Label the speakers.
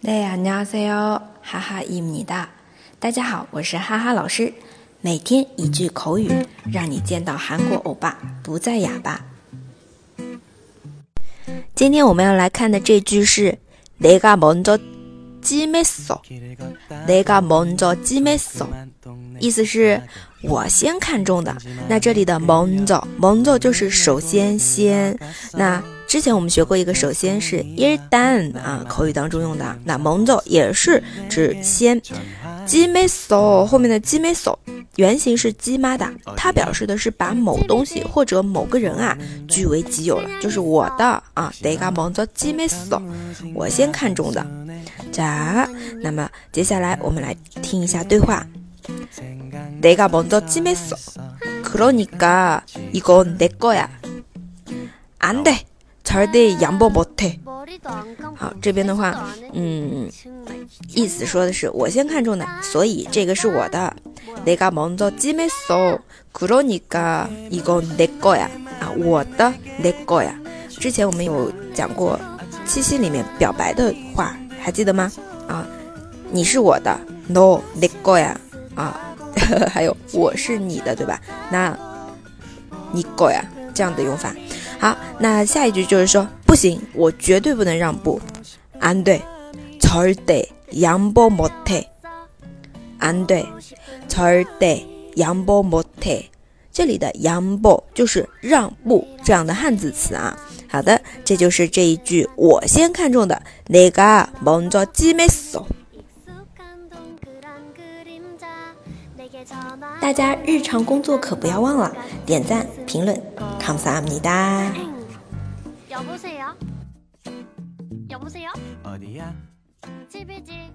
Speaker 1: 네 안녕하세요. 하하입니다. 大家好，我是哈哈老师。每天一句口语，让你见到韩国欧巴不再哑巴。今天我们要来看的这句是내가먼저찜했 어。 내가먼저찜했 어， 意思是我先看中的。那这里的먼저먼저就是首先先。那 之前我们学过一个，首先是 ir dan 啊，口语当中用的。那먼저也是指先。鸡没소后面的鸡没소原型是鸡妈的，它表示的是把某东西或者某个人啊据为己有了，就是我的啊。내가먼저찜했 어， 我先看中的。자那么接下来我们来听一下对话。내가먼저찜했어그러니까이건내거야안돼 절대양보못해好，这边的话，嗯，意思说的是我先看中的，所以这个是我的。내가먼저찜했어그러니까이건내거야啊，我的내거 야。 之前我们有讲过七夕里面表白的话，还记得吗？啊，你是我的，no 내거 야啊，还有我是你的，对吧？那你거呀这样的用法。 好，那下一句就是说，不行，我绝对不能让步。안 돼， 절대양보못 해。 안 돼， 절대양보못 해。 这里的양 보就是让步这样的汉字词啊。好的，这就是这一句我先看中的내가먼저찜했어 大家日常工作可不要忘了点赞、评论，감사합니다 여보세요? 여보세요? 어디야? 집이지.